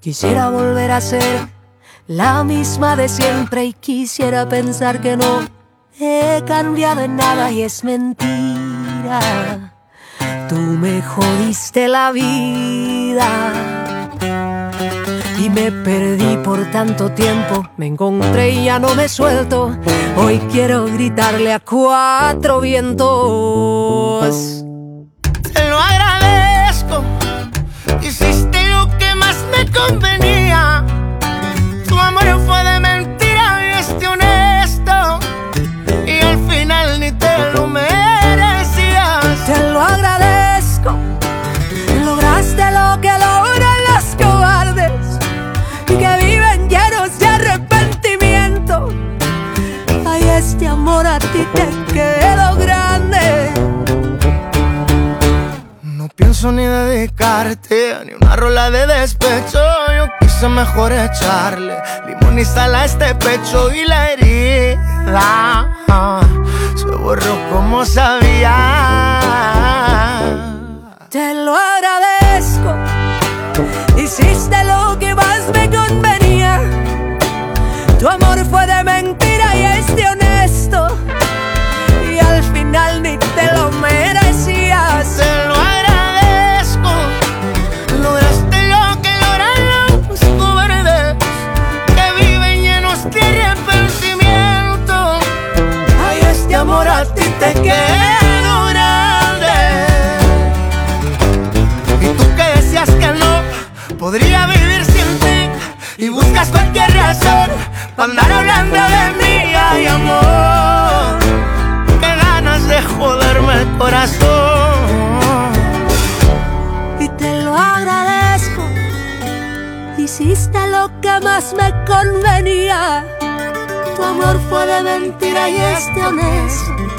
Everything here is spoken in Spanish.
Quisiera volver a ser la misma de siempre y quisiera pensar que no he cambiado en nada y es mentira. Tú me jodiste la vida y me perdí por tanto tiempo. Me encontré y ya no me suelto. Hoy quiero gritarle a cuatro vientos. Más me Ni dedicarte ni una rola de despecho. Yo quise mejor echarle limón y sal a este pecho y la herida se borró como sabía. Vivir sin ti y buscas cualquier razón para andar hablando de mí, ay amor. Qué ganas de joderme el corazón. y te lo agradezco. Hiciste lo que más me convenía. Tu amor fue de mentira y es de honesto.